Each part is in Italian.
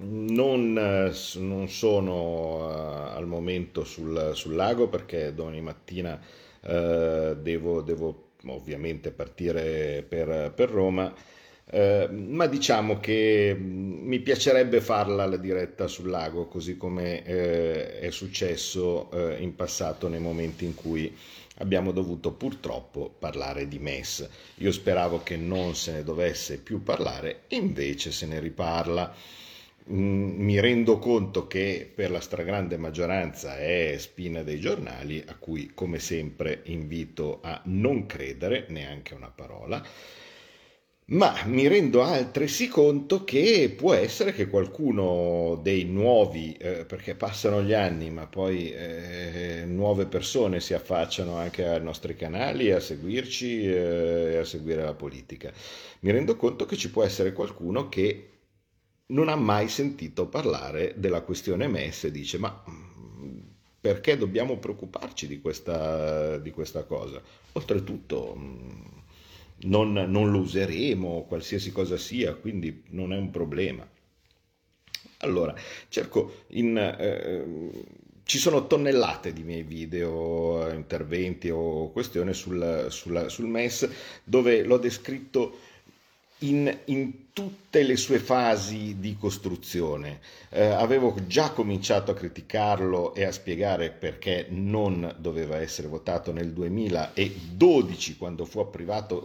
non, eh, non sono eh, al momento sul, sul lago perché domani mattina eh, devo, devo ovviamente partire per, per Roma, eh, ma diciamo che mh, mi piacerebbe farla la diretta sul lago, così come eh, è successo eh, in passato nei momenti in cui abbiamo dovuto purtroppo parlare di MES. Io speravo che non se ne dovesse più parlare, invece se ne riparla. Mi rendo conto che per la stragrande maggioranza è spina dei giornali, a cui come sempre invito a non credere neanche una parola. Ma mi rendo altresì conto che può essere che qualcuno dei nuovi, eh, perché passano gli anni, ma poi eh, nuove persone si affacciano anche ai nostri canali a seguirci eh, e a seguire la politica. Mi rendo conto che ci può essere qualcuno che non ha mai sentito parlare della questione MES e dice: Ma mm, perché dobbiamo preoccuparci di questa, di questa cosa? Oltretutto. mm, non, non lo useremo, qualsiasi cosa sia, quindi non è un problema. Allora, cerco in... eh, ci sono tonnellate di miei video, interventi o questioni sul, sulla- sul MES dove l'ho descritto in, in tutte le sue fasi di costruzione. Eh, avevo già cominciato a criticarlo e a spiegare perché non doveva essere votato nel 2012, quando fu,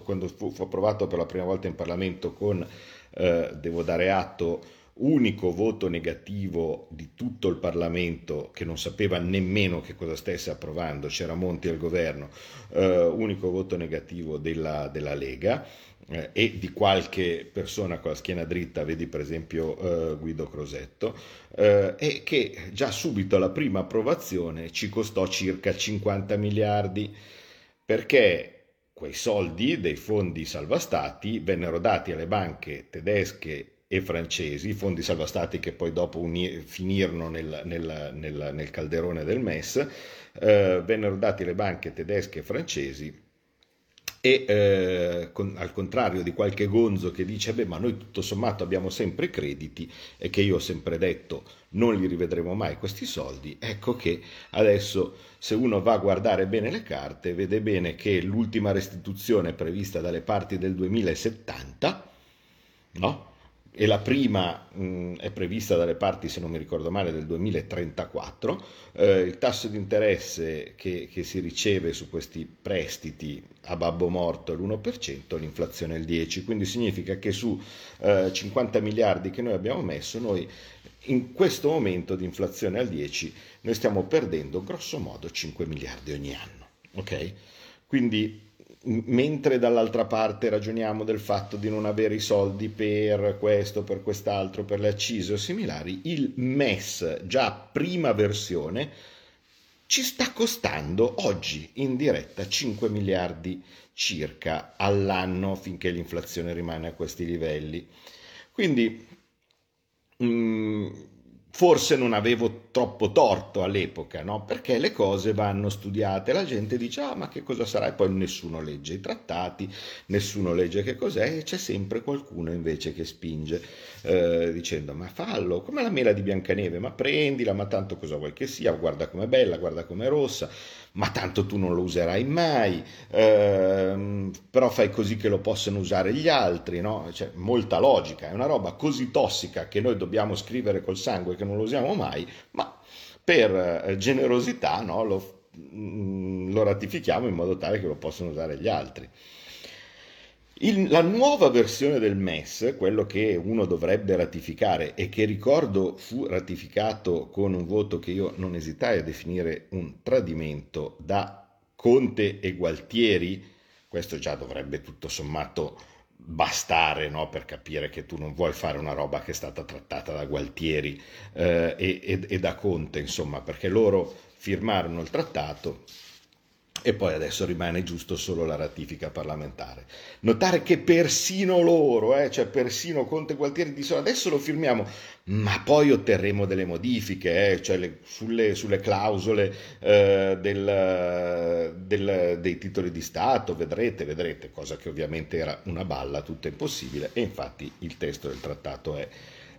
quando fu, fu approvato per la prima volta in Parlamento con, eh, devo dare atto, unico voto negativo di tutto il Parlamento che non sapeva nemmeno che cosa stesse approvando, c'era Monti al governo, eh, unico voto negativo della, della Lega eh, e di qualche persona con la schiena dritta, vedi per esempio eh, Guido Crosetto, eh, e che già subito alla prima approvazione ci costò circa 50 miliardi perché quei soldi dei fondi salva stati vennero dati alle banche tedesche e francesi, fondi salva stati che poi dopo uni- finirono nel, nel- nel- nel calderone del MES, eh, vennero dati alle banche tedesche e francesi e eh, con- al contrario di qualche gonzo che dice, beh, ma noi tutto sommato abbiamo sempre crediti e che io ho sempre detto non li rivedremo mai questi soldi, ecco che adesso se uno va a guardare bene le carte vede bene che l'ultima restituzione prevista dalle parti del 2070, no? E la prima mh, è prevista dalle parti, se non mi ricordo male, del 2034. Eh, il tasso di interesse che, che si riceve su questi prestiti a babbo morto è l'1%, l'inflazione è il 10%, quindi significa che su eh, 50 miliardi che noi abbiamo messo, noi in questo momento di inflazione al 10, noi stiamo perdendo grosso modo 5 miliardi ogni anno. Ok? Quindi mentre dall'altra parte ragioniamo del fatto di non avere i soldi per questo, per quest'altro, per le accise o similari, il MES, già prima versione, ci sta costando oggi in diretta 5 miliardi circa all'anno finché l'inflazione rimane a questi livelli. Quindi mm, forse non avevo troppo torto all'epoca, no? Perché le cose vanno studiate, la gente dice ah ma che cosa sarà? E poi nessuno legge i trattati, nessuno legge che cos'è e c'è sempre qualcuno invece che spinge eh, dicendo ma fallo, come la mela di Biancaneve, ma prendila, ma tanto cosa vuoi che sia, guarda com'è bella, guarda com'è rossa, ma tanto tu non lo userai mai, ehm, però fai così che lo possano usare gli altri, no? C'è molta logica, è una roba così tossica che noi dobbiamo scrivere col sangue che non lo usiamo mai, ma per eh, generosità no, lo, mm, lo ratifichiamo in modo tale che lo possano usare gli altri. Il- la nuova versione del MES, quello che uno dovrebbe ratificare e che ricordo fu ratificato con un voto che io non esitai a definire un tradimento da Conte e Gualtieri, questo già dovrebbe tutto sommato bastare no, per capire che tu non vuoi fare una roba che è stata trattata da Gualtieri eh, e, e- e da Conte, insomma, perché loro firmarono il trattato e poi adesso rimane giusto solo la ratifica parlamentare. Notare che persino loro, eh, cioè persino Conte Gualtieri dicono adesso lo firmiamo, ma poi otterremo delle modifiche, eh, cioè le- sulle, sulle clausole eh, del- del- dei titoli di Stato, vedrete, vedrete, cosa che ovviamente era una balla, tutto impossibile, e infatti il testo del trattato è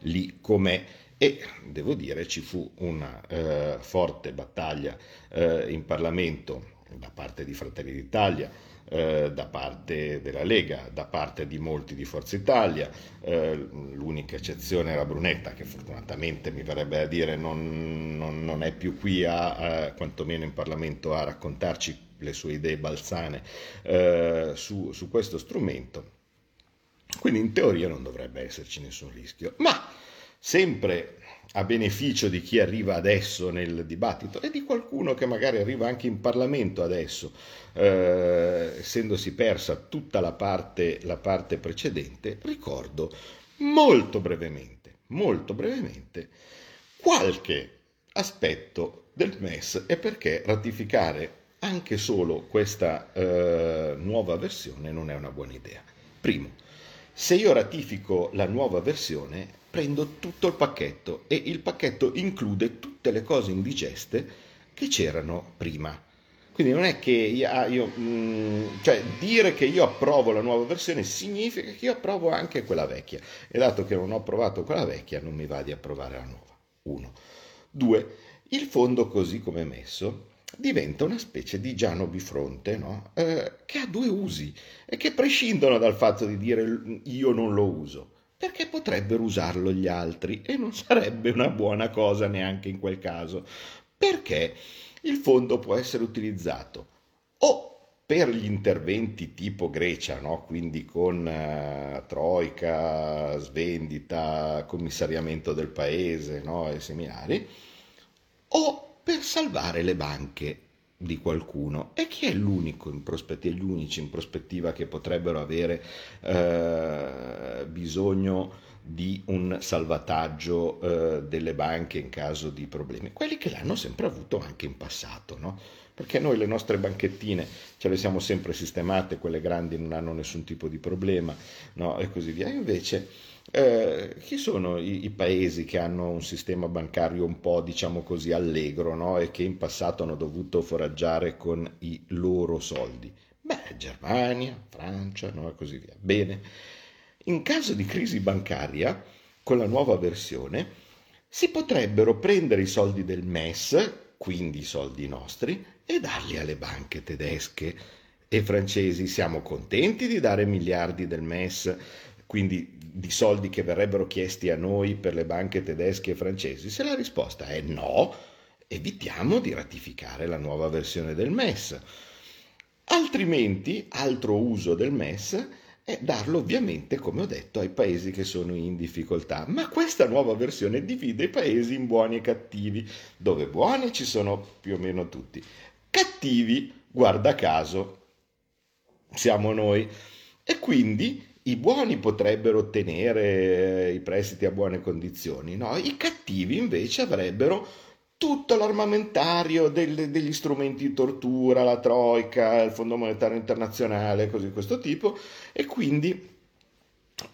lì com'è. E devo dire ci fu una eh, forte battaglia eh, in Parlamento da parte di Fratelli d'Italia, eh, da parte della Lega, da parte di molti di Forza Italia. Eh, l'unica eccezione era Brunetta, che fortunatamente mi verrebbe a dire non, non- non è più qui a, a- quantomeno in Parlamento a raccontarci le sue idee balzane eh, su, su questo strumento. Quindi in teoria non dovrebbe esserci nessun rischio, ma sempre a beneficio di chi arriva adesso nel dibattito e di qualcuno che magari arriva anche in Parlamento adesso, eh, essendosi persa tutta la parte, la parte precedente, ricordo molto brevemente, molto brevemente, qualche aspetto del MES e perché ratificare anche solo questa eh, nuova versione non è una buona idea. Primo, se io ratifico la nuova versione, prendo tutto il pacchetto e il pacchetto include tutte le cose indigeste che c'erano prima. Quindi non è che io, ah, io, mm, cioè dire che io approvo la nuova versione significa che io approvo anche quella vecchia. E dato che non ho approvato quella vecchia, non mi va di approvare la nuova. Uno. Due, il fondo così come è messo diventa una specie di Giano bifronte, no? Eh, che ha due usi e che prescindono dal fatto di dire io non lo uso, perché potrebbero usarlo gli altri e non sarebbe una buona cosa neanche in quel caso, perché il fondo può essere utilizzato o per gli interventi tipo Grecia, no? quindi con eh, troica, svendita, commissariamento del paese no? e similari, o per salvare le banche di qualcuno. E chi è l'unico in prospettiva, gli unici in prospettiva che potrebbero avere eh, bisogno di un salvataggio eh, delle banche in caso di problemi? Quelli che l'hanno sempre avuto anche in passato, no? Perché noi le nostre banchettine ce le siamo sempre sistemate, quelle grandi non hanno nessun tipo di problema, no? E così via. Invece eh, chi sono i, i paesi che hanno un sistema bancario un po', diciamo così, allegro, no? E che in passato hanno dovuto foraggiare con i loro soldi? Beh, Germania, Francia, no? E così via. Bene. In caso di crisi bancaria, con la nuova versione, si potrebbero prendere i soldi del MES, quindi i soldi nostri, e darli alle banche tedesche e francesi. Siamo contenti di dare miliardi del MES, quindi di soldi che verrebbero chiesti a noi per le banche tedesche e francesi? Se la risposta è no, evitiamo di ratificare la nuova versione del MES. Altrimenti, altro uso del MES è darlo ovviamente, come ho detto, ai paesi che sono in difficoltà. Ma questa nuova versione divide i paesi in buoni e cattivi, dove buoni ci sono più o meno tutti. Cattivi, guarda caso, siamo noi. E quindi i buoni potrebbero ottenere eh, i prestiti a buone condizioni, no? I cattivi invece avrebbero tutto l'armamentario del- degli strumenti di tortura, la Troica, il Fondo Monetario Internazionale, cose di questo tipo, e quindi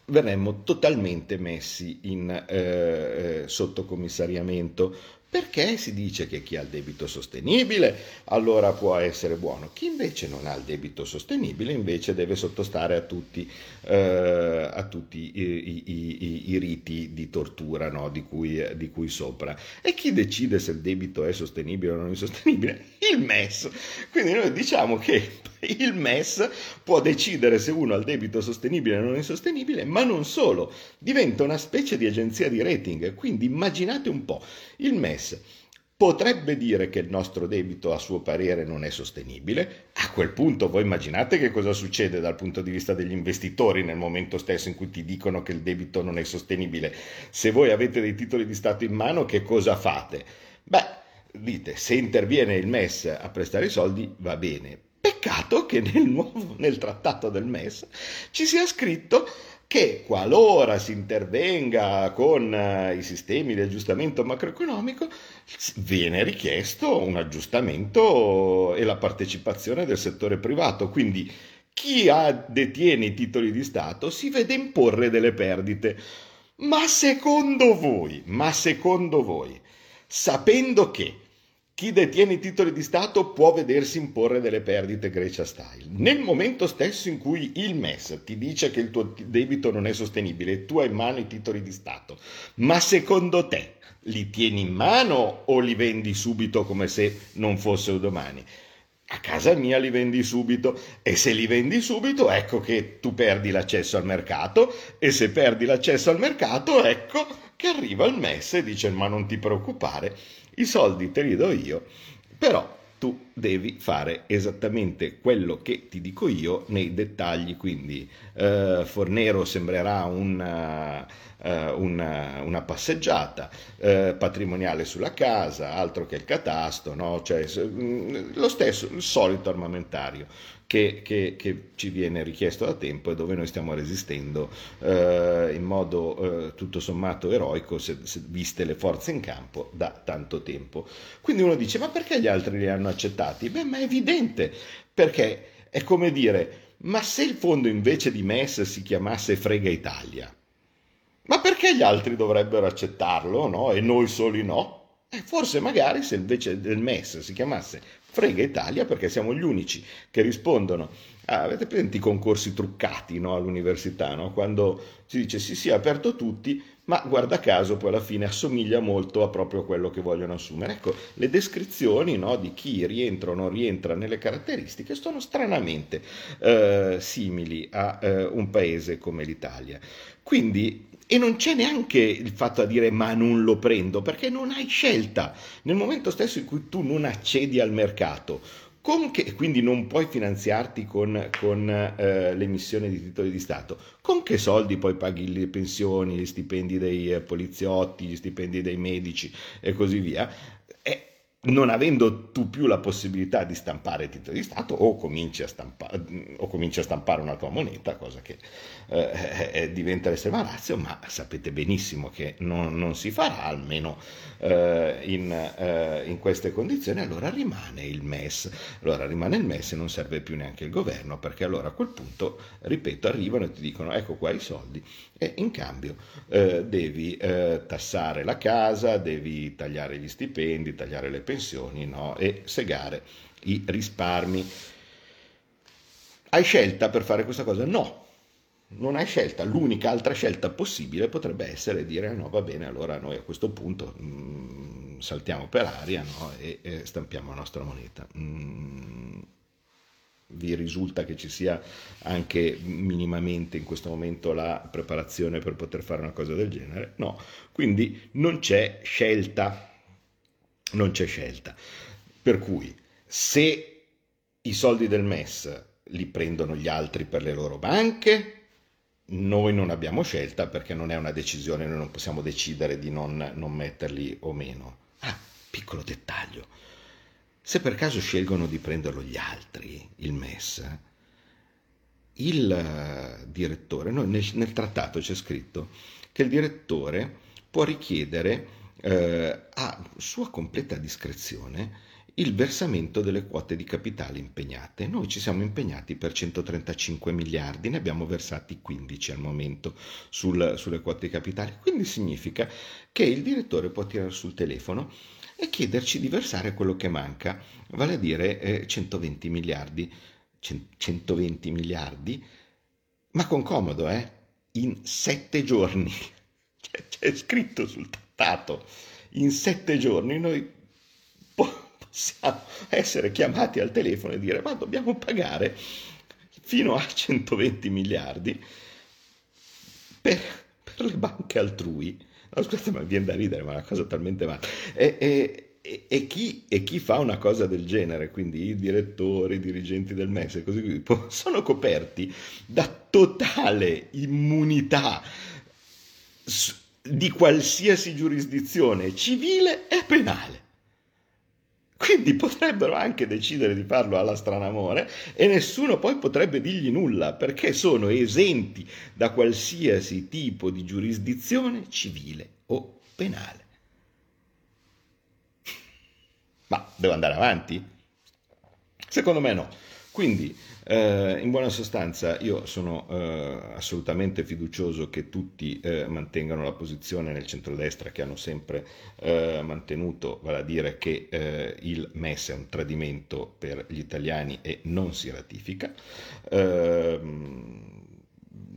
verremmo totalmente messi in eh, eh, sotto commissariamento perché si dice che chi ha il debito sostenibile allora può essere buono, chi invece non ha il debito sostenibile invece deve sottostare a tutti, eh, a tutti i, i- i- i riti di tortura no? di, cui, di cui sopra. E chi decide se il debito è sostenibile o non è sostenibile? Il MES. Quindi noi diciamo che il MES può decidere se uno ha il debito sostenibile o non è sostenibile, ma non solo, diventa una specie di agenzia di rating. Quindi immaginate un po', il MES potrebbe dire che il nostro debito a suo parere non è sostenibile. A quel punto voi immaginate che cosa succede dal punto di vista degli investitori nel momento stesso in cui ti dicono che il debito non è sostenibile. Se voi avete dei titoli di Stato in mano, che cosa fate? Beh, dite, se interviene il MES a prestare i soldi va bene. Peccato che nel, nuovo, nel trattato del MES ci sia scritto che qualora si intervenga con eh, i sistemi di aggiustamento macroeconomico viene richiesto un aggiustamento e la partecipazione del settore privato. Quindi chi ha, detiene i titoli di Stato si vede imporre delle perdite. Ma secondo voi, ma secondo voi, sapendo che chi detiene i titoli di Stato può vedersi imporre delle perdite Grecia style. Nel momento stesso in cui il MES ti dice che il tuo debito non è sostenibile e tu hai in mano i titoli di Stato, ma secondo te li tieni in mano o li vendi subito come se non fossero domani? A casa mia li vendi subito e se li vendi subito ecco che tu perdi l'accesso al mercato e se perdi l'accesso al mercato ecco che arriva il MES e dice ma non ti preoccupare, i soldi te li do io, però tu devi fare esattamente quello che ti dico io nei dettagli, quindi eh, Fornero sembrerà una, eh, una, una passeggiata, eh, patrimoniale sulla casa, altro che il catasto, no? cioè, mh, lo stesso, il solito armamentario che, che- che ci viene richiesto da tempo e dove noi stiamo resistendo eh, in modo eh, tutto sommato eroico, se, se- viste le forze in campo, da tanto tempo. Quindi uno dice, ma perché gli altri li hanno accettati? Beh, ma è evidente, perché è come dire, ma se il fondo invece di MES si chiamasse Frega Italia, ma perché gli altri dovrebbero accettarlo, no? E noi soli no? Forse magari se invece del MES si chiamasse Frega Italia, perché siamo gli unici che rispondono. Ah, avete presente i concorsi truccati no, all'università, no? quando si dice sì, sì, è aperto tutti, ma guarda caso poi alla fine assomiglia molto a proprio quello che vogliono assumere. Ecco, le descrizioni no, di chi rientra o non rientra nelle caratteristiche sono stranamente eh, simili a eh, un paese come l'Italia. Quindi, e non c'è neanche il fatto a dire ma non lo prendo, perché non hai scelta. Nel momento stesso in cui tu non accedi al mercato, con che, quindi non puoi finanziarti con, con eh, l'emissione di titoli di Stato, con che soldi poi paghi le pensioni, gli stipendi dei eh, poliziotti, gli stipendi dei medici e così via? Non avendo tu più la possibilità di stampare titoli di Stato, o cominci a, stampa- o cominci a stampare una tua moneta, cosa che eh, eh, diventa l'estrema razio, ma sapete benissimo che non, non si farà, almeno eh, in, eh, in queste condizioni, allora rimane il MES. Allora rimane il MES e non serve più neanche il governo, perché allora a quel punto, ripeto, arrivano e ti dicono ecco qua i soldi e in cambio eh, devi eh, tassare la casa, devi tagliare gli stipendi, tagliare le pensioni no? e segare i risparmi. Hai scelta per fare questa cosa? No, non hai scelta. L'unica altra scelta possibile potrebbe essere dire no, va bene, allora noi a questo punto mm, saltiamo per aria no? e, e stampiamo la nostra moneta. Mm, vi risulta che ci sia anche minimamente in questo momento la preparazione per poter fare una cosa del genere? No, quindi non c'è scelta, non c'è scelta. Per cui se i soldi del MES li prendono gli altri per le loro banche, noi non abbiamo scelta perché non è una decisione, noi non possiamo decidere di non, non metterli o meno. Ah, piccolo dettaglio. Se per caso scelgono di prenderlo gli altri, il MES, il eh, direttore, nel, nel trattato c'è scritto che il direttore può richiedere eh, a sua completa discrezione il versamento delle quote di capitale impegnate. Noi ci siamo impegnati per 135 miliardi, ne abbiamo versati 15 al momento sul- sulle quote di capitale, quindi significa che il direttore può tirare sul telefono e chiederci di versare quello che manca, vale a dire eh, 120 miliardi. Cen- 120 miliardi, ma con comodo, eh? In sette giorni. C'è, c'è scritto sul trattato. In sette giorni noi po- possiamo essere chiamati al telefono e dire ma dobbiamo pagare fino a 120 miliardi per, per le banche altrui. No, scusate, ma viene da ridere, ma è una cosa talmente male. E, e- e- e chi, e chi fa una cosa del genere, quindi i direttori, i dirigenti del MES e così via, sono coperti da totale immunità di qualsiasi giurisdizione civile e penale. Quindi potrebbero anche decidere di farlo alla stranamore e nessuno poi potrebbe dirgli nulla perché sono esenti da qualsiasi tipo di giurisdizione civile o penale. Ma devo andare avanti? Secondo me no. Quindi, eh, in buona sostanza, io sono eh, assolutamente fiducioso che tutti eh, mantengano la posizione nel centrodestra che hanno sempre eh, mantenuto, vale a dire che eh, il MES è un tradimento per gli italiani e non si ratifica. Ehm,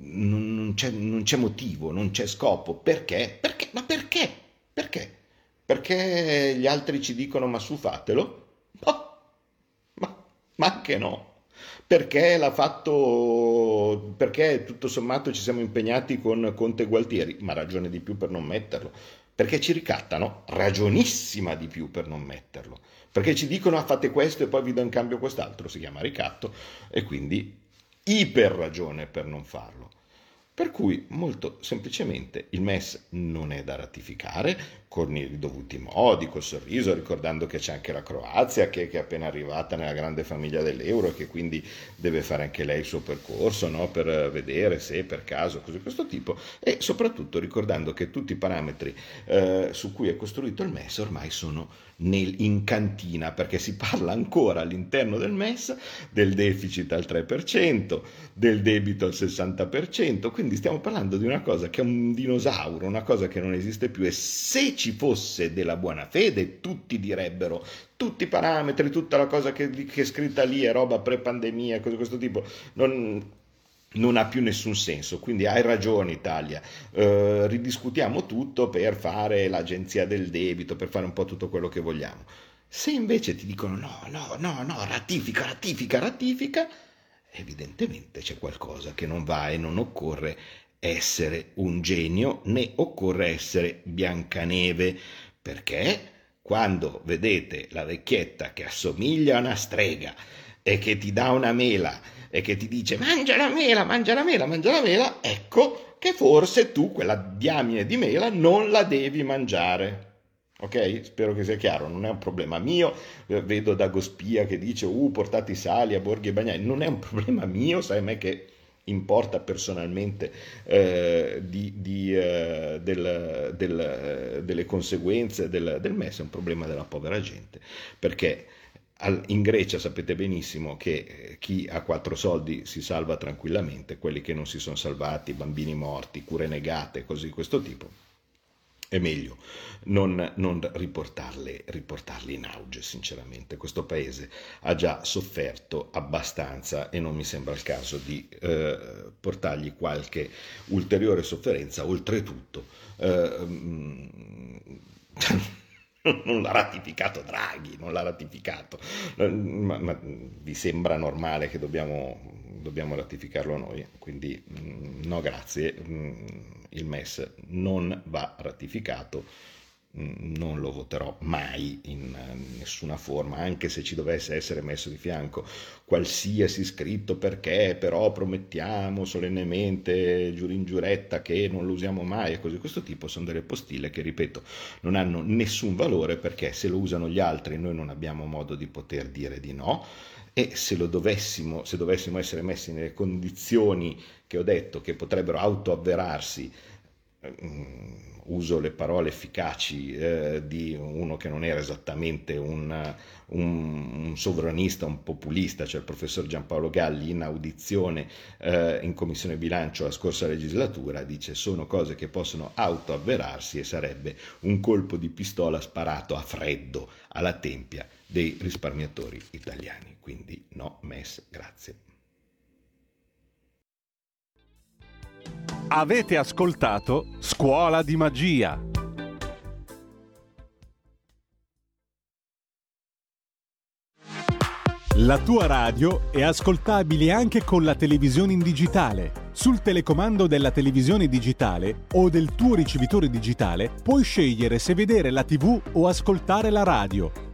non, c'è, non c'è motivo, non c'è scopo. Perché? Perché? Ma perché? Perché? Perché gli altri ci dicono ma su fatelo? No, ma, anche no. Perché l'ha fatto, perché tutto sommato ci siamo impegnati con Conte Gualtieri, ma ragione di più per non metterlo. Perché ci ricattano, ragionissima di più per non metterlo. Perché ci dicono ah, fate questo e poi vi do in cambio quest'altro, si chiama ricatto, e quindi iper ragione per non farlo. Per cui molto semplicemente il MES non è da ratificare con i dovuti modi, col sorriso, ricordando che c'è anche la Croazia che, che è appena arrivata nella grande famiglia dell'euro e che quindi deve fare anche lei il suo percorso no? per vedere se per caso cose di questo tipo e soprattutto ricordando che tutti i parametri eh, su cui è costruito il MES ormai sono nel, in cantina perché si parla ancora all'interno del MES del deficit al 3%, del debito al 60%, quindi stiamo parlando di una cosa che è un dinosauro, una cosa che non esiste più e se ci fosse della buona fede tutti direbbero tutti i parametri, tutta la cosa che, che è scritta lì è roba pre-pandemia, cose di questo tipo, non, non ha più nessun senso. Quindi hai ragione Italia, eh, ridiscutiamo tutto per fare l'agenzia del debito, per fare un po' tutto quello che vogliamo. Se invece ti dicono no, no, no, no, ratifica, ratifica, ratifica, evidentemente c'è qualcosa che non va e non occorre essere un genio né occorre essere Biancaneve, perché quando vedete la vecchietta che assomiglia a una strega e che ti dà una mela e che ti dice mangia la mela, mangia la mela, mangia la mela, ecco che forse tu quella diamine di mela non la devi mangiare. Ok? Spero che sia chiaro, non è un problema mio. Eh, Vedo Dagospia che dice uh, portate i sali a Borghi e Bagnai. Non è un problema mio, sai me che importa personalmente eh, di, di, eh, del, del, delle conseguenze del, del MES, è un problema della povera gente. Perché in Grecia sapete benissimo che eh, chi ha quattro soldi si salva tranquillamente, quelli che non si sono salvati, bambini morti, cure negate, cose di questo tipo, è meglio non, non riportarle, riportarli in auge, sinceramente. Questo paese ha già sofferto abbastanza e non mi sembra il caso di eh, portargli qualche ulteriore sofferenza. Oltretutto, eh, mm, non l'ha ratificato Draghi, non l'ha ratificato. Ma, ma vi sembra normale che dobbiamo, dobbiamo ratificarlo noi? Quindi mm, no, grazie. Mm, Il MES non va ratificato. Mm, Non lo voterò mai in eh, nessuna forma, anche se ci dovesse essere messo di fianco qualsiasi scritto perché però promettiamo solennemente in giuretta che non lo usiamo mai e cose di questo tipo, sono delle postille che, ripeto, non hanno nessun valore perché se lo usano gli altri noi non abbiamo modo di poter dire di no e se lo dovessimo, se dovessimo essere messi nelle condizioni che ho detto che potrebbero autoavverarsi mm, uso le parole efficaci eh, di uno che non era esattamente un, un- un sovranista, un populista, cioè il professor Giampaolo Galli in audizione eh, in commissione bilancio la scorsa legislatura, dice sono cose che possono autoavverarsi e sarebbe un colpo di pistola sparato a freddo alla tempia dei risparmiatori italiani. Quindi no, MES, grazie. Avete ascoltato Scuola di Magia. La tua radio è ascoltabile anche con la televisione in digitale. Sul telecomando della televisione digitale o del tuo ricevitore digitale puoi scegliere se vedere la TV o ascoltare la radio.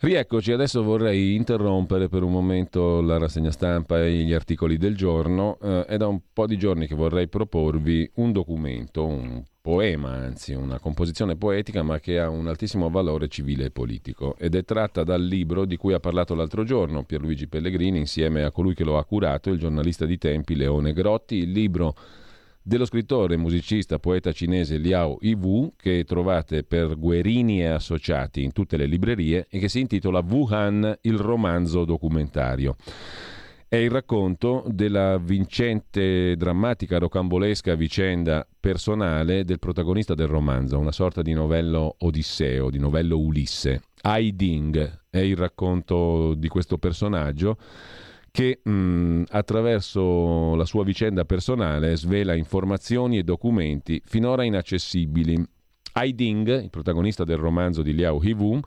Rieccoci, adesso vorrei interrompere per un momento la rassegna stampa e gli articoli del giorno. Eh, è da un po' di giorni che vorrei proporvi un documento, un poema, anzi una composizione poetica, ma che ha un altissimo valore civile e politico. Ed è tratta dal libro di cui ha parlato l'altro giorno Pierluigi Pellegrini insieme a colui che lo ha curato, il giornalista di tempi Leone Grotti. Il libro dello scrittore, musicista, poeta cinese Liao Yiwu, che trovate per Guerini e Associati in tutte le librerie e che si intitola Wuhan, il romanzo documentario. È il racconto della vincente, drammatica, rocambolesca vicenda personale del protagonista del romanzo, una sorta di novello Odisseo, di novello Ulisse. Ai Ding è il racconto di questo personaggio che mh, attraverso la sua vicenda personale svela informazioni e documenti finora inaccessibili. Ai Ding, il protagonista del romanzo di Liao Hiwu,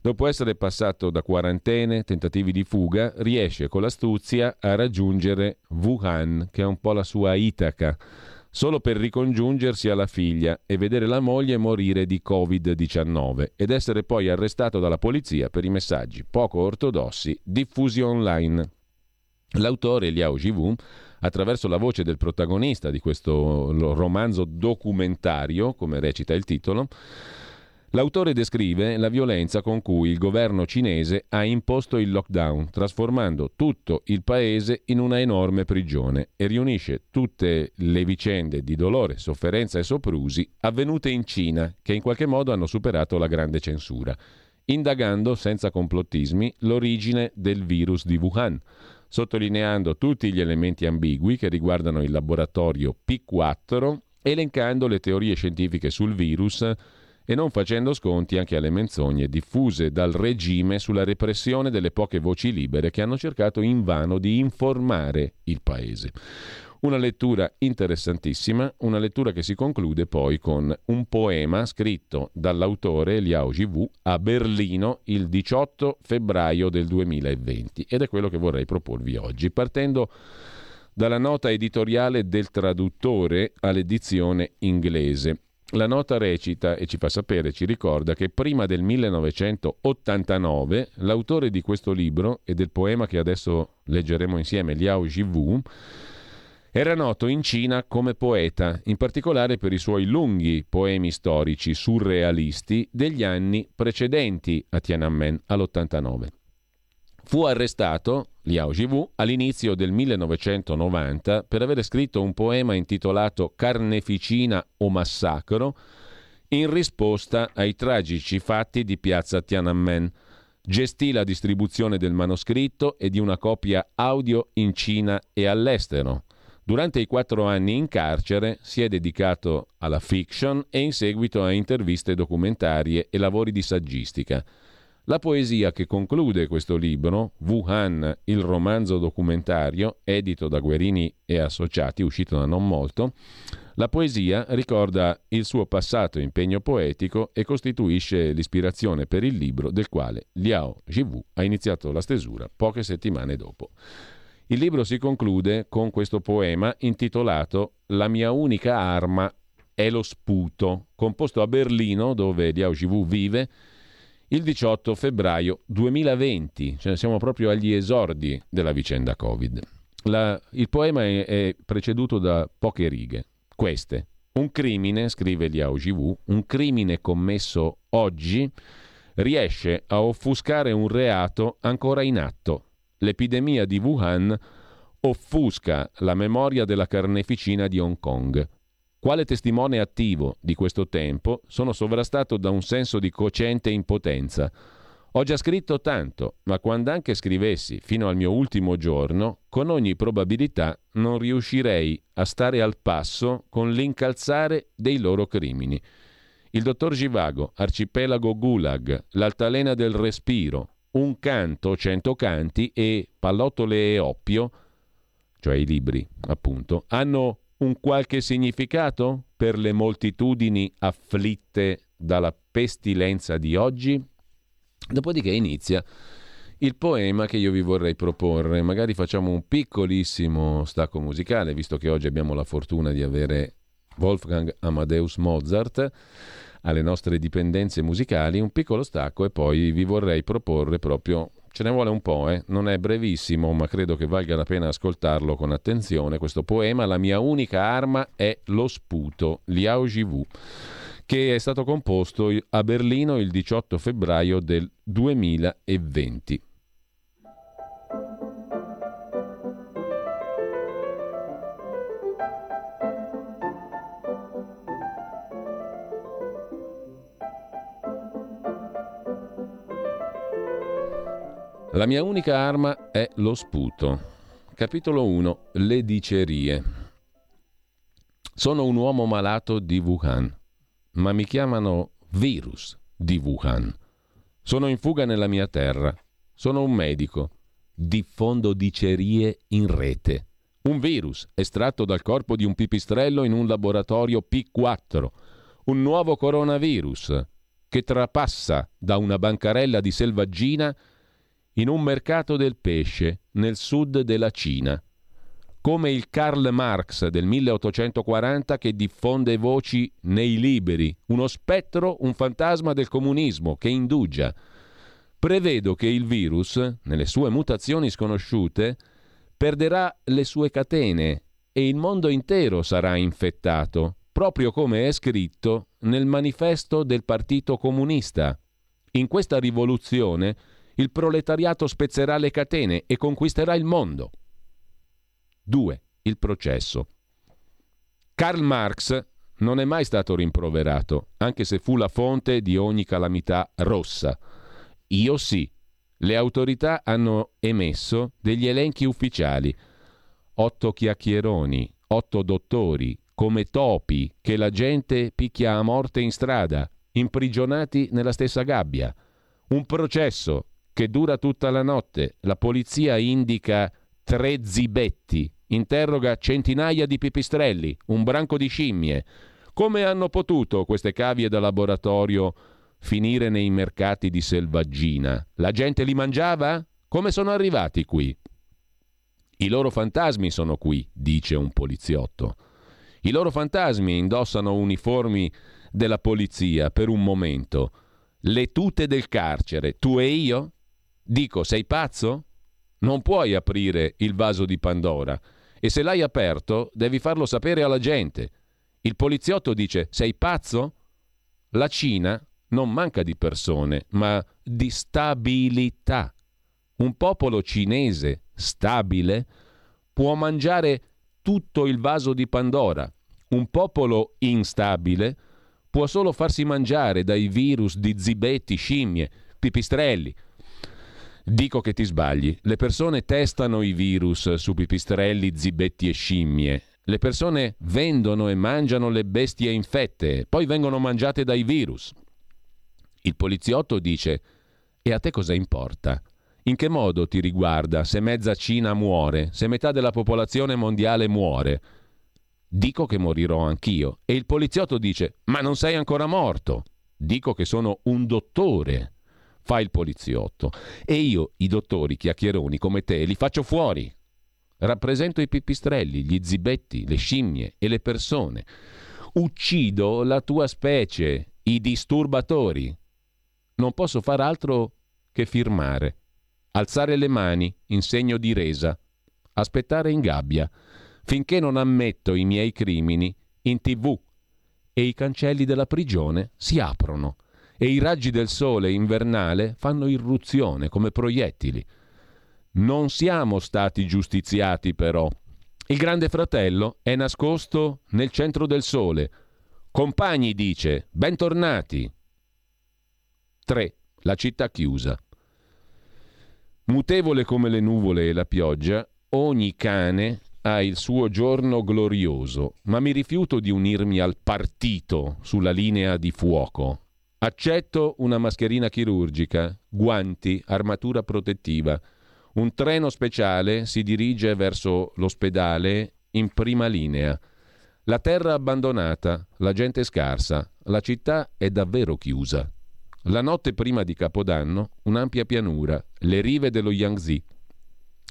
dopo essere passato da quarantene, tentativi di fuga, riesce con l'astuzia a raggiungere Wuhan, che è un po' la sua Itaca, solo per ricongiungersi alla figlia e vedere la moglie morire di Covid-19 ed essere poi arrestato dalla polizia per i messaggi poco ortodossi diffusi online. L'autore Liao Jivun, attraverso la voce del protagonista di questo romanzo documentario, come recita il titolo, L'autore descrive la violenza con cui il governo cinese ha imposto il lockdown, trasformando tutto il paese in una enorme prigione e riunisce tutte le vicende di dolore, sofferenza e soprusi avvenute in Cina, che in qualche modo hanno superato la grande censura, indagando senza complottismi l'origine del virus di Wuhan sottolineando tutti gli elementi ambigui che riguardano il laboratorio P4, elencando le teorie scientifiche sul virus e non facendo sconti anche alle menzogne diffuse dal regime sulla repressione delle poche voci libere che hanno cercato invano di informare il paese. Una lettura interessantissima, una lettura che si conclude poi con un poema scritto dall'autore Liao Jivu a Berlino il 18 febbraio del 2020 ed è quello che vorrei proporvi oggi, partendo dalla nota editoriale del traduttore all'edizione inglese. La nota recita e ci fa sapere, ci ricorda che prima del 1989 l'autore di questo libro e del poema che adesso leggeremo insieme, Liao Jivu, era noto in Cina come poeta, in particolare per i suoi lunghi poemi storici surrealisti degli anni precedenti a Tiananmen all'89. Fu arrestato, Liao Jivu, all'inizio del 1990 per aver scritto un poema intitolato Carneficina o massacro in risposta ai tragici fatti di piazza Tiananmen. Gestì la distribuzione del manoscritto e di una copia audio in Cina e all'estero. Durante i quattro anni in carcere si è dedicato alla fiction e in seguito a interviste documentarie e lavori di saggistica. La poesia che conclude questo libro, Wuhan, il romanzo documentario, edito da Guerini e Associati, uscito da non molto, la poesia ricorda il suo passato impegno poetico e costituisce l'ispirazione per il libro del quale Liao Jivu ha iniziato la stesura poche settimane dopo. Il libro si conclude con questo poema intitolato La mia unica arma è lo sputo, composto a Berlino, dove Liao Jivu vive, il 18 febbraio 2020, cioè siamo proprio agli esordi della vicenda Covid. La- il poema è, è preceduto da poche righe, queste. Un crimine, scrive Liao Jivu, un crimine commesso oggi riesce a offuscare un reato ancora in atto. L'epidemia di Wuhan offusca la memoria della carneficina di Hong Kong. Quale testimone attivo di questo tempo sono sovrastato da un senso di cocente impotenza. Ho già scritto tanto, ma quando anche scrivessi fino al mio ultimo giorno, con ogni probabilità non riuscirei a stare al passo con l'incalzare dei loro crimini. Il dottor Givago, Arcipelago Gulag, L'altalena del respiro, Un canto, Cento canti e Pallottole e oppio, cioè i libri, appunto, hanno un qualche significato per le moltitudini afflitte dalla pestilenza di oggi? Dopodiché inizia il poema che io vi vorrei proporre. Magari facciamo un piccolissimo stacco musicale, visto che oggi abbiamo la fortuna di avere Wolfgang Amadeus Mozart alle nostre dipendenze musicali, un piccolo stacco e poi vi vorrei proporre proprio, ce ne vuole un po', eh? non è brevissimo, ma credo che valga la pena ascoltarlo con attenzione, questo poema, La mia unica arma è lo sputo, Liao Jivu, che è stato composto a Berlino il 18 febbraio del 2020. La mia unica arma è lo sputo. Capitolo 1. Le dicerie. Sono un uomo malato di Wuhan, ma mi chiamano virus di Wuhan. Sono in fuga nella mia terra. Sono un medico. Diffondo dicerie in rete. Un virus estratto dal corpo di un pipistrello in un laboratorio P4. Un nuovo coronavirus che trapassa da una bancarella di selvaggina in un mercato del pesce nel sud della Cina, come il Karl Marx del 1840 che diffonde voci nei liberi, uno spettro, un fantasma del comunismo che indugia. Prevedo che il virus, nelle sue mutazioni sconosciute, perderà le sue catene e il mondo intero sarà infettato, proprio come è scritto nel manifesto del Partito Comunista. In questa rivoluzione il proletariato spezzerà le catene e conquisterà il mondo. 2. Il processo. Karl Marx non è mai stato rimproverato, anche se fu la fonte di ogni calamità rossa. Io sì. Le autorità hanno emesso degli elenchi ufficiali. Otto chiacchieroni, otto dottori, come topi che la gente picchia a morte in strada, imprigionati nella stessa gabbia. Un processo che dura tutta la notte. La polizia indica tre zibetti, interroga centinaia di pipistrelli, un branco di scimmie. Come hanno potuto queste cavie da laboratorio finire nei mercati di selvaggina? La gente li mangiava? Come sono arrivati qui? I loro fantasmi sono qui, dice un poliziotto. I loro fantasmi indossano uniformi della polizia per un momento. Le tute del carcere, tu e io? Dico, sei pazzo? Non puoi aprire il vaso di Pandora e se l'hai aperto devi farlo sapere alla gente. Il poliziotto dice, sei pazzo? La Cina non manca di persone, ma di stabilità. Un popolo cinese stabile può mangiare tutto il vaso di Pandora. Un popolo instabile può solo farsi mangiare dai virus di zibetti, scimmie, pipistrelli. Dico che ti sbagli. Le persone testano i virus su pipistrelli, zibetti e scimmie. Le persone vendono e mangiano le bestie infette, poi vengono mangiate dai virus. Il poliziotto dice: E a te cosa importa? In che modo ti riguarda se mezza Cina muore, se metà della popolazione mondiale muore? Dico che morirò anch'io. E il poliziotto dice: Ma non sei ancora morto. Dico che sono un dottore. Fa il poliziotto. E io, i dottori chiacchieroni come te, li faccio fuori. Rappresento i pipistrelli, gli zibetti, le scimmie e le persone. Uccido la tua specie, i disturbatori. Non posso far altro che firmare, alzare le mani in segno di resa, aspettare in gabbia, finché non ammetto i miei crimini in tv e i cancelli della prigione si aprono e i raggi del sole invernale fanno irruzione come proiettili. Non siamo stati giustiziati però. Il grande fratello è nascosto nel centro del sole. Compagni dice, bentornati. 3. La città chiusa. Mutevole come le nuvole e la pioggia, ogni cane ha il suo giorno glorioso, ma mi rifiuto di unirmi al partito sulla linea di fuoco. Accetto una mascherina chirurgica, guanti, armatura protettiva. Un treno speciale si dirige verso l'ospedale in prima linea. La terra abbandonata, la gente scarsa, la città è davvero chiusa. La notte prima di Capodanno, un'ampia pianura, le rive dello Yangtze,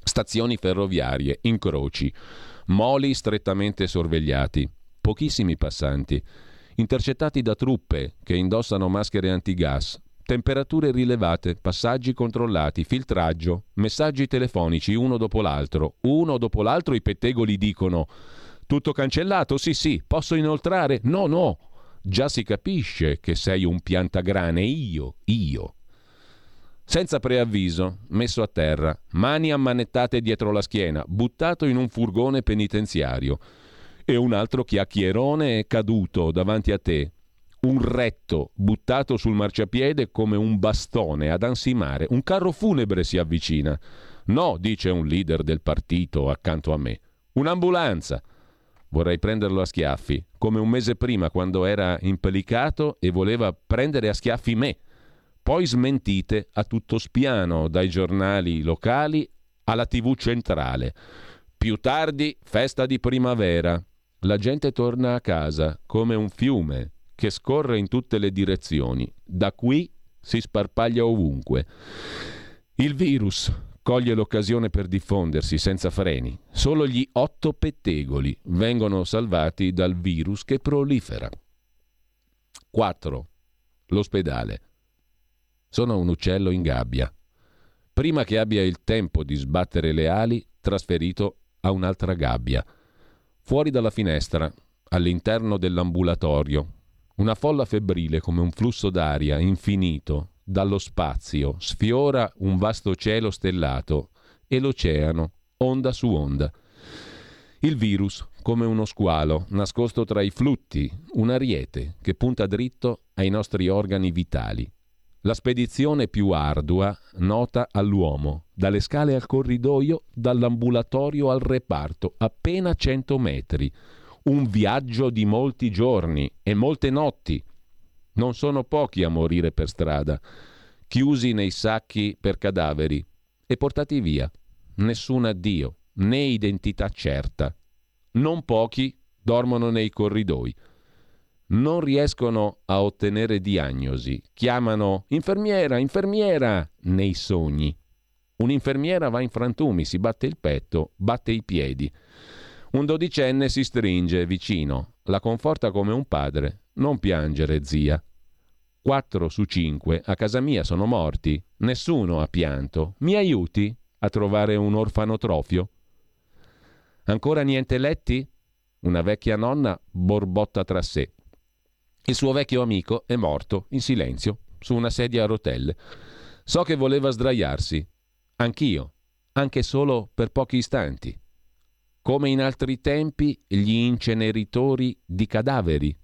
stazioni ferroviarie, incroci, moli strettamente sorvegliati, pochissimi passanti, intercettati da truppe che indossano maschere antigas, temperature rilevate, passaggi controllati, filtraggio, messaggi telefonici uno dopo l'altro, uno dopo l'altro i pettegoli dicono tutto cancellato? Sì, sì, posso inoltrare? No, no. Già si capisce che sei un piantagrane, io, io. Senza preavviso, messo a terra, mani ammanettate dietro la schiena, buttato in un furgone penitenziario. E un altro chiacchierone è caduto davanti a te. Un retto buttato sul marciapiede come un bastone ad ansimare. Un carro funebre si avvicina. No, dice un leader del partito accanto a me. Un'ambulanza. Vorrei prenderlo a schiaffi, come un mese prima quando era impelicato e voleva prendere a schiaffi me. Poi smentite a tutto spiano dai giornali locali alla TV centrale. Più tardi, festa di primavera. La gente torna a casa come un fiume che scorre in tutte le direzioni. Da qui si sparpaglia ovunque. Il virus coglie l'occasione per diffondersi senza freni. Solo gli otto pettegoli vengono salvati dal virus che prolifera. 4. L'ospedale. Sono un uccello in gabbia. Prima che abbia il tempo di sbattere le ali, trasferito a un'altra gabbia. Fuori dalla finestra, all'interno dell'ambulatorio, una folla febbrile come un flusso d'aria infinito dallo spazio sfiora un vasto cielo stellato e l'oceano, onda su onda. Il virus, come uno squalo, nascosto tra i flutti, un ariete che punta dritto ai nostri organi vitali. La spedizione più ardua nota all'uomo, dalle scale al corridoio, dall'ambulatorio al reparto, appena 100 metri. Un viaggio di molti giorni e molte notti. Non sono pochi a morire per strada, chiusi nei sacchi per cadaveri e portati via. Nessun addio, né identità certa. Non pochi dormono nei corridoi. Non riescono a ottenere diagnosi. Chiamano infermiera, infermiera nei sogni. Un'infermiera va in frantumi, si batte il petto, batte i piedi. Un dodicenne si stringe vicino, la conforta come un padre. Non piangere, zia. Quattro su cinque a casa mia sono morti. Nessuno ha pianto. Mi aiuti a trovare un orfanotrofio? Ancora niente letti? Una vecchia nonna borbotta tra sé. Il suo vecchio amico è morto in silenzio su una sedia a rotelle. So che voleva sdraiarsi. Anch'io, anche solo per pochi istanti. Come in altri tempi gli inceneritori di cadaveri.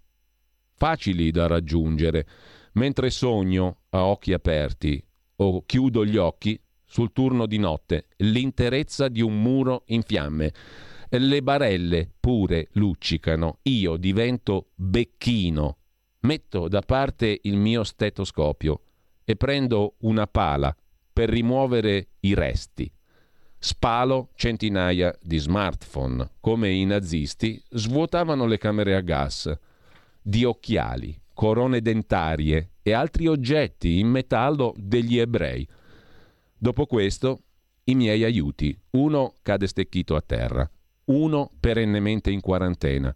Facili da raggiungere, mentre sogno a occhi aperti o chiudo gli occhi sul turno di notte l'interezza di un muro in fiamme. Le barelle pure luccicano, io divento becchino. Metto da parte il mio stetoscopio e prendo una pala per rimuovere i resti. Spalo centinaia di smartphone, come i nazisti svuotavano le camere a gas, di occhiali, corone dentarie e altri oggetti in metallo degli ebrei. Dopo questo, i miei aiuti. Uno cade stecchito a terra, uno perennemente in quarantena.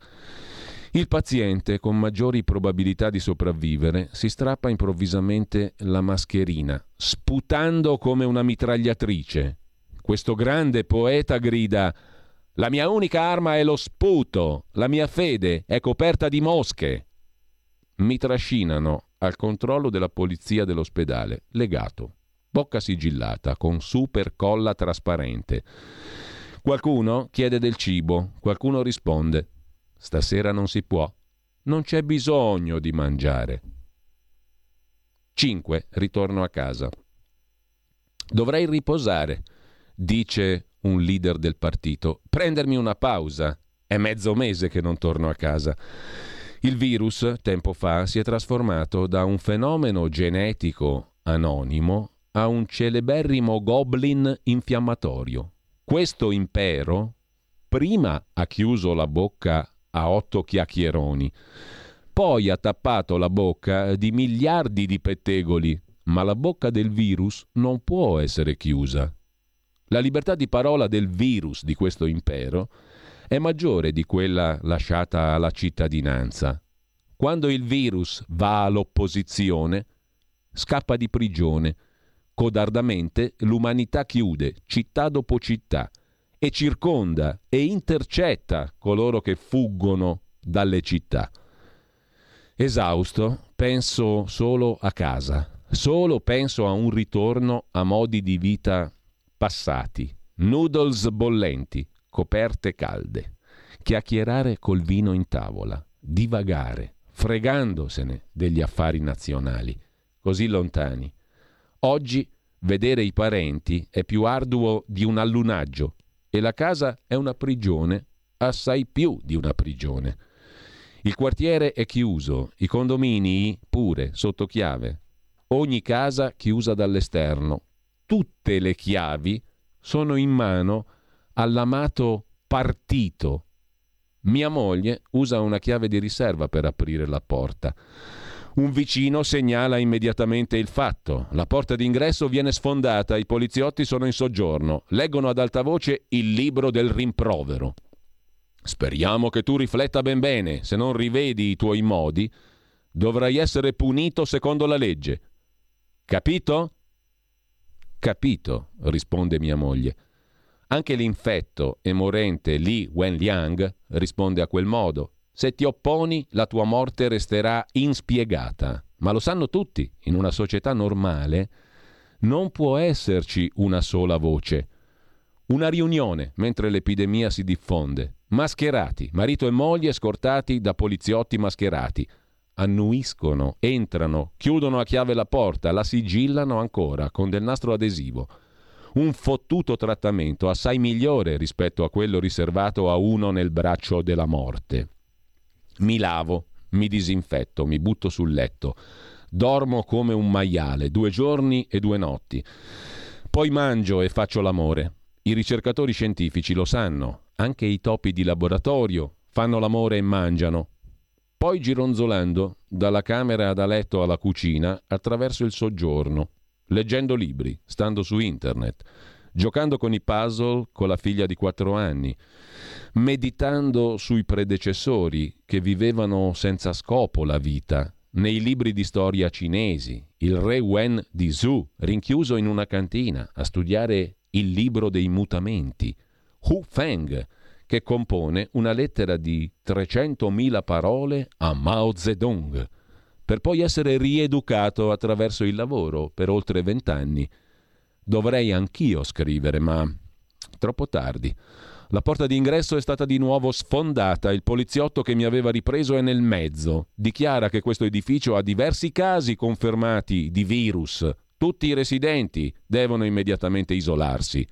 Il paziente, con maggiori probabilità di sopravvivere, si strappa improvvisamente la mascherina, sputando come una mitragliatrice. Questo grande poeta grida La mia unica arma è lo sputo, la mia fede è coperta di mosche. Mi trascinano al controllo della polizia dell'ospedale, legato, bocca sigillata, con super colla trasparente. Qualcuno chiede del cibo, qualcuno risponde Stasera non si può, non c'è bisogno di mangiare. 5. Ritorno a casa. Dovrei riposare, dice un leader del partito, prendermi una pausa. È mezzo mese che non torno a casa. Il virus, tempo fa, si è trasformato da un fenomeno genetico anonimo a un celeberrimo goblin infiammatorio. Questo impero prima ha chiuso la bocca a otto chiacchieroni, poi ha tappato la bocca di miliardi di pettegoli, ma la bocca del virus non può essere chiusa. La libertà di parola del virus di questo impero è maggiore di quella lasciata alla cittadinanza. Quando il virus va all'opposizione, scappa di prigione. Codardamente l'umanità chiude città dopo città e circonda e intercetta coloro che fuggono dalle città. Esausto, penso solo a casa, solo penso a un ritorno a modi di vita passati, noodles bollenti, coperte calde, chiacchierare col vino in tavola, divagare, fregandosene degli affari nazionali, così lontani. Oggi vedere i parenti è più arduo di un allunaggio e la casa è una prigione, assai più di una prigione. Il quartiere è chiuso, i condomini pure, sotto chiave. Ogni casa chiusa dall'esterno. Tutte le chiavi sono in mano all'amato partito. Mia moglie usa una chiave di riserva per aprire la porta. Un vicino segnala immediatamente il fatto. La porta d'ingresso viene sfondata, i poliziotti sono in soggiorno. Leggono ad alta voce il libro del rimprovero. Speriamo che tu rifletta ben bene, se non rivedi i tuoi modi, dovrai essere punito secondo la legge. Capito? Capito, risponde mia moglie. Anche l'infetto e morente Li Wenliang risponde a quel modo. Se ti opponi, la tua morte resterà inspiegata. Ma lo sanno tutti, in una società normale non può esserci una sola voce. Una riunione mentre l'epidemia si diffonde. Mascherati, marito e moglie scortati da poliziotti mascherati. Annuiscono, entrano, chiudono a chiave la porta, la sigillano ancora con del nastro adesivo. Un fottuto trattamento assai migliore rispetto a quello riservato a uno nel braccio della morte. Mi lavo, mi disinfetto, mi butto sul letto. Dormo come un maiale, due giorni e due notti. Poi mangio e faccio l'amore. I ricercatori scientifici lo sanno, anche i topi di laboratorio fanno l'amore e mangiano. Poi gironzolando dalla camera da letto alla cucina attraverso il soggiorno, leggendo libri, stando su internet, giocando con i puzzle con la figlia di quattro anni, meditando sui predecessori che vivevano senza scopo la vita, nei libri di storia cinesi, il re Wen di Zhu, rinchiuso in una cantina a studiare il libro dei mutamenti, Hu Feng, che compone una lettera di 300.000 parole a Mao Zedong, per poi essere rieducato attraverso il lavoro per oltre vent'anni. Dovrei anch'io scrivere, ma troppo tardi. La porta d'ingresso è stata di nuovo sfondata, il poliziotto che mi aveva ripreso è nel mezzo. Dichiara che questo edificio ha diversi casi confermati di virus. Tutti i residenti devono immediatamente isolarsi.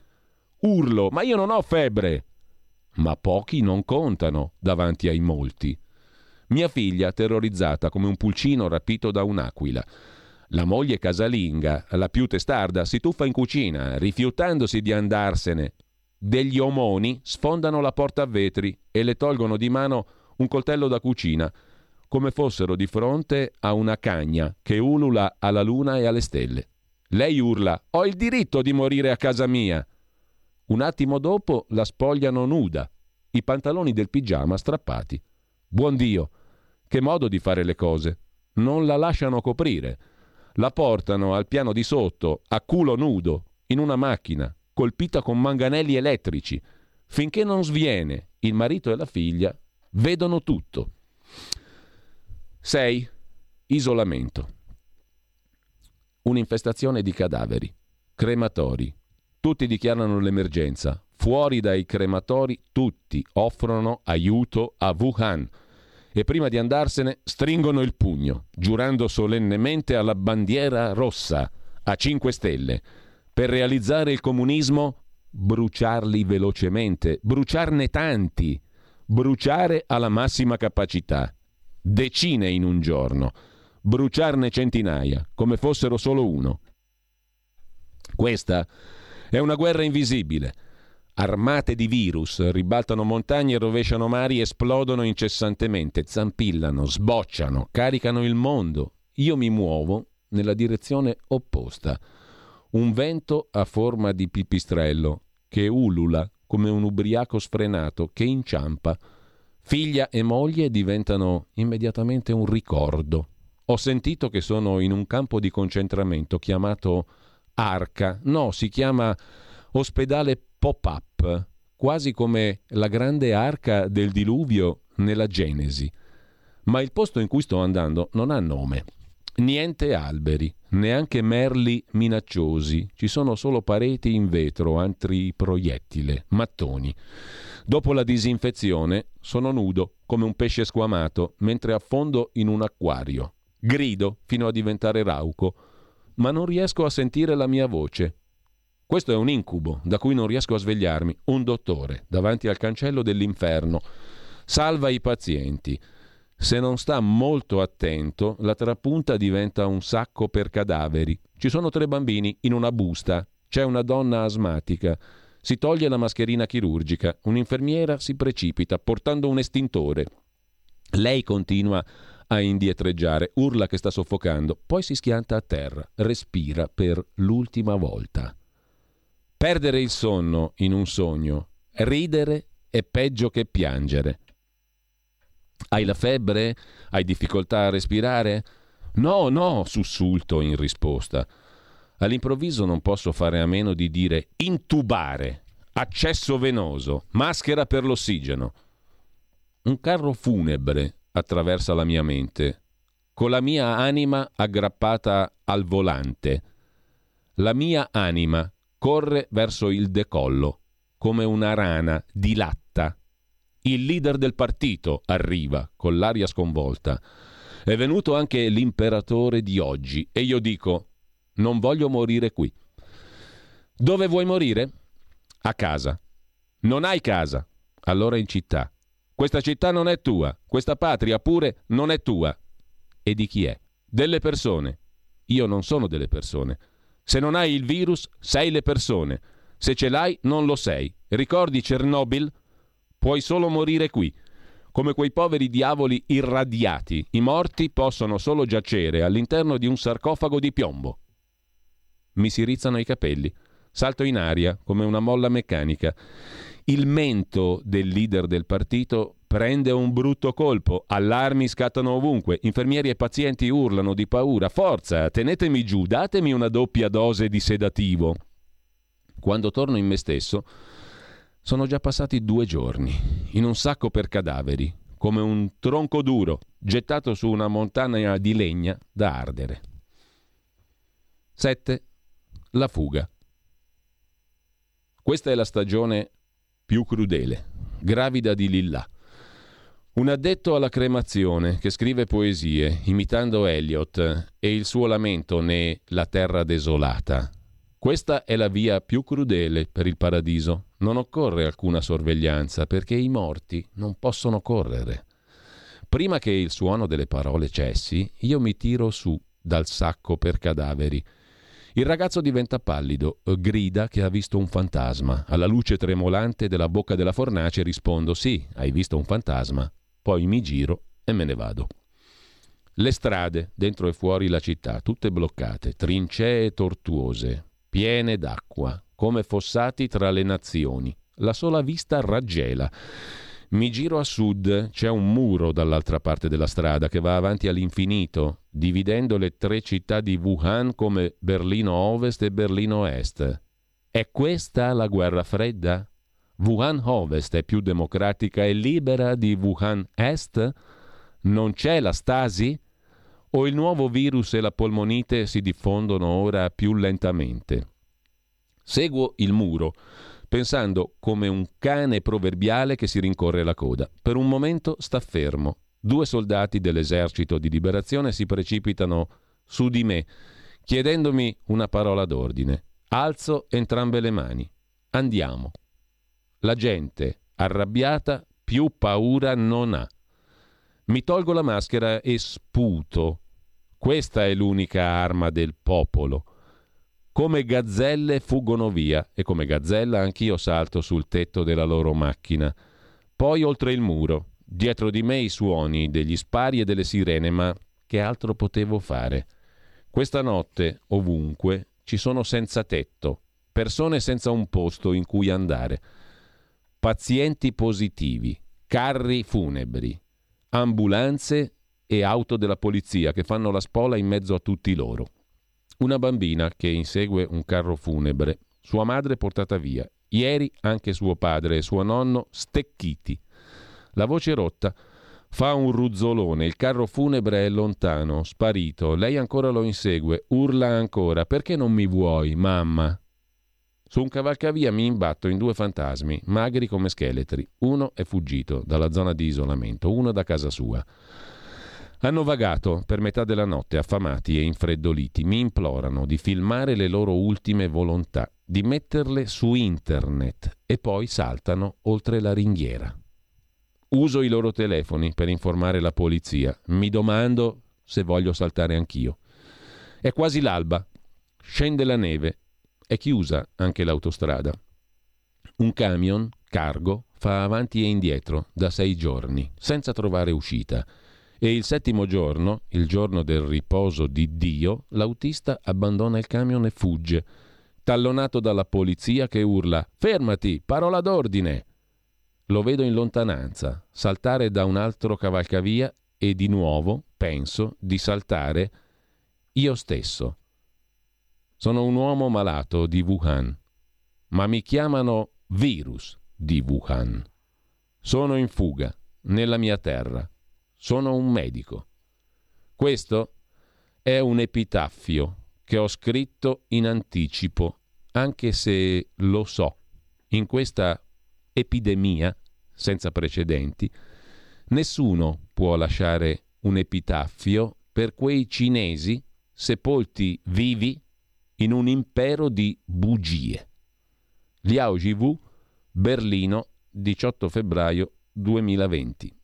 Urlo, ma io non ho febbre! Ma pochi non contano davanti ai molti. Mia figlia, terrorizzata come un pulcino rapito da un'aquila. La moglie casalinga, la più testarda, si tuffa in cucina, rifiutandosi di andarsene. Degli omoni sfondano la porta a vetri e le tolgono di mano un coltello da cucina, come fossero di fronte a una cagna che ulula alla luna e alle stelle. Lei urla: Ho il diritto di morire a casa mia. Un attimo dopo la spogliano nuda, i pantaloni del pigiama strappati. Buon Dio, che modo di fare le cose. Non la lasciano coprire. La portano al piano di sotto, a culo nudo, in una macchina, colpita con manganelli elettrici. Finché non sviene, il marito e la figlia vedono tutto. 6. Isolamento. Un'infestazione di cadaveri. Crematori. Tutti dichiarano l'emergenza. Fuori dai crematori tutti offrono aiuto a Wuhan e prima di andarsene stringono il pugno, giurando solennemente alla bandiera rossa, a 5 stelle. Per realizzare il comunismo, bruciarli velocemente, bruciarne tanti, bruciare alla massima capacità. Decine in un giorno, bruciarne centinaia, come fossero solo uno. Questa è una guerra invisibile. Armate di virus ribaltano montagne, rovesciano mari, esplodono incessantemente, zampillano, sbocciano, caricano il mondo. Io mi muovo nella direzione opposta. Un vento a forma di pipistrello che ulula come un ubriaco sfrenato che inciampa. Figlia e moglie diventano immediatamente un ricordo. Ho sentito che sono in un campo di concentramento chiamato Arca. No, si chiama ospedale pop-up, quasi come la grande arca del diluvio nella Genesi. Ma il posto in cui sto andando non ha nome. Niente alberi, neanche merli minacciosi, ci sono solo pareti in vetro, altri proiettile, mattoni. Dopo la disinfezione sono nudo come un pesce squamato mentre affondo in un acquario. Grido fino a diventare rauco, ma non riesco a sentire la mia voce. Questo è un incubo da cui non riesco a svegliarmi. Un dottore davanti al cancello dell'inferno salva i pazienti. Se non sta molto attento, la trapunta diventa un sacco per cadaveri. Ci sono tre bambini in una busta. C'è una donna asmatica. Si toglie la mascherina chirurgica. Un'infermiera si precipita portando un estintore. Lei continua a indietreggiare, urla che sta soffocando, poi si schianta a terra, respira per l'ultima volta. Perdere il sonno in un sogno, ridere è peggio che piangere. Hai la febbre? Hai difficoltà a respirare? No, no, sussulto in risposta. All'improvviso non posso fare a meno di dire intubare, accesso venoso, maschera per l'ossigeno. Un carro funebre attraversa la mia mente, con la mia anima aggrappata al volante. La mia anima corre verso il decollo, come una rana dilatta. Il leader del partito arriva con l'aria sconvolta. È venuto anche l'imperatore di oggi e io dico, non voglio morire qui. Dove vuoi morire? A casa. Non hai casa? Allora in città. Questa città non è tua, questa patria pure non è tua. E di chi è? Delle persone. Io non sono delle persone. Se non hai il virus, sei le persone. Se ce l'hai, non lo sei. Ricordi Chernobyl? Puoi solo morire qui. Come quei poveri diavoli irradiati, i morti possono solo giacere all'interno di un sarcofago di piombo. Mi si rizzano i capelli. Salto in aria come una molla meccanica. Il mento del leader del partito prende un brutto colpo, allarmi scattano ovunque, infermieri e pazienti urlano di paura. Forza, tenetemi giù, datemi una doppia dose di sedativo. Quando torno in me stesso, sono già passati due giorni, in un sacco per cadaveri, come un tronco duro gettato su una montagna di legna da ardere. 7. La fuga. Questa è la stagione più crudele, gravida di lillà. Un addetto alla cremazione che scrive poesie imitando Eliot e il suo lamento ne La terra desolata. Questa è la via più crudele per il paradiso. Non occorre alcuna sorveglianza perché i morti non possono correre. Prima che il suono delle parole cessi, io mi tiro su dal sacco per cadaveri. Il ragazzo diventa pallido, grida che ha visto un fantasma. Alla luce tremolante della bocca della fornace rispondo: Sì, hai visto un fantasma. Poi mi giro e me ne vado. Le strade, dentro e fuori la città, tutte bloccate, trincee tortuose, piene d'acqua, come fossati tra le nazioni. La sola vista raggela. Mi giro a sud, c'è un muro dall'altra parte della strada che va avanti all'infinito, dividendo le tre città di Wuhan come Berlino Ovest e Berlino Est. È questa la guerra fredda? Wuhan Ovest è più democratica e libera di Wuhan Est? Non c'è la stasi? O il nuovo virus e la polmonite si diffondono ora più lentamente? Seguo il muro, pensando come un cane proverbiale che si rincorre la coda. Per un momento sta fermo. Due soldati dell'esercito di liberazione si precipitano su di me, chiedendomi una parola d'ordine. Alzo entrambe le mani. Andiamo. La gente, arrabbiata, più paura non ha. Mi tolgo la maschera e sputo. Questa è l'unica arma del popolo. Come gazzelle fuggono via e come gazzella anch'io salto sul tetto della loro macchina. Poi oltre il muro, dietro di me i suoni degli spari e delle sirene, ma che altro potevo fare? Questa notte, ovunque, ci sono senza tetto, persone senza un posto in cui andare, pazienti positivi, carri funebri, ambulanze e auto della polizia che fanno la spola in mezzo a tutti loro. Una bambina che insegue un carro funebre, sua madre portata via, ieri anche suo padre e suo nonno stecchiti. La voce rotta fa un ruzzolone, il carro funebre è lontano, sparito, lei ancora lo insegue, urla ancora, perché non mi vuoi, mamma? Su un cavalcavia mi imbatto in due fantasmi, magri come scheletri. Uno è fuggito dalla zona di isolamento, uno da casa sua. Hanno vagato per metà della notte, affamati e infreddoliti. Mi implorano di filmare le loro ultime volontà, di metterle su internet e poi saltano oltre la ringhiera. Uso i loro telefoni per informare la polizia. Mi domando se voglio saltare anch'io. È quasi l'alba. Scende la neve. È chiusa anche l'autostrada. Un camion, cargo, fa avanti e indietro da sei giorni, senza trovare uscita. E il settimo giorno, il giorno del riposo di Dio, l'autista abbandona il camion e fugge, tallonato dalla polizia che urla Fermati, parola d'ordine! Lo vedo in lontananza, saltare da un altro cavalcavia e di nuovo penso di saltare io stesso. Sono un uomo malato di Wuhan, ma mi chiamano virus di Wuhan. Sono in fuga, nella mia terra. Sono un medico. Questo è un epitaffio che ho scritto in anticipo, anche se lo so, in questa epidemia senza precedenti, nessuno può lasciare un epitaffio per quei cinesi sepolti vivi in un impero di bugie. Liao Jivu, Berlino, 18 febbraio 2020.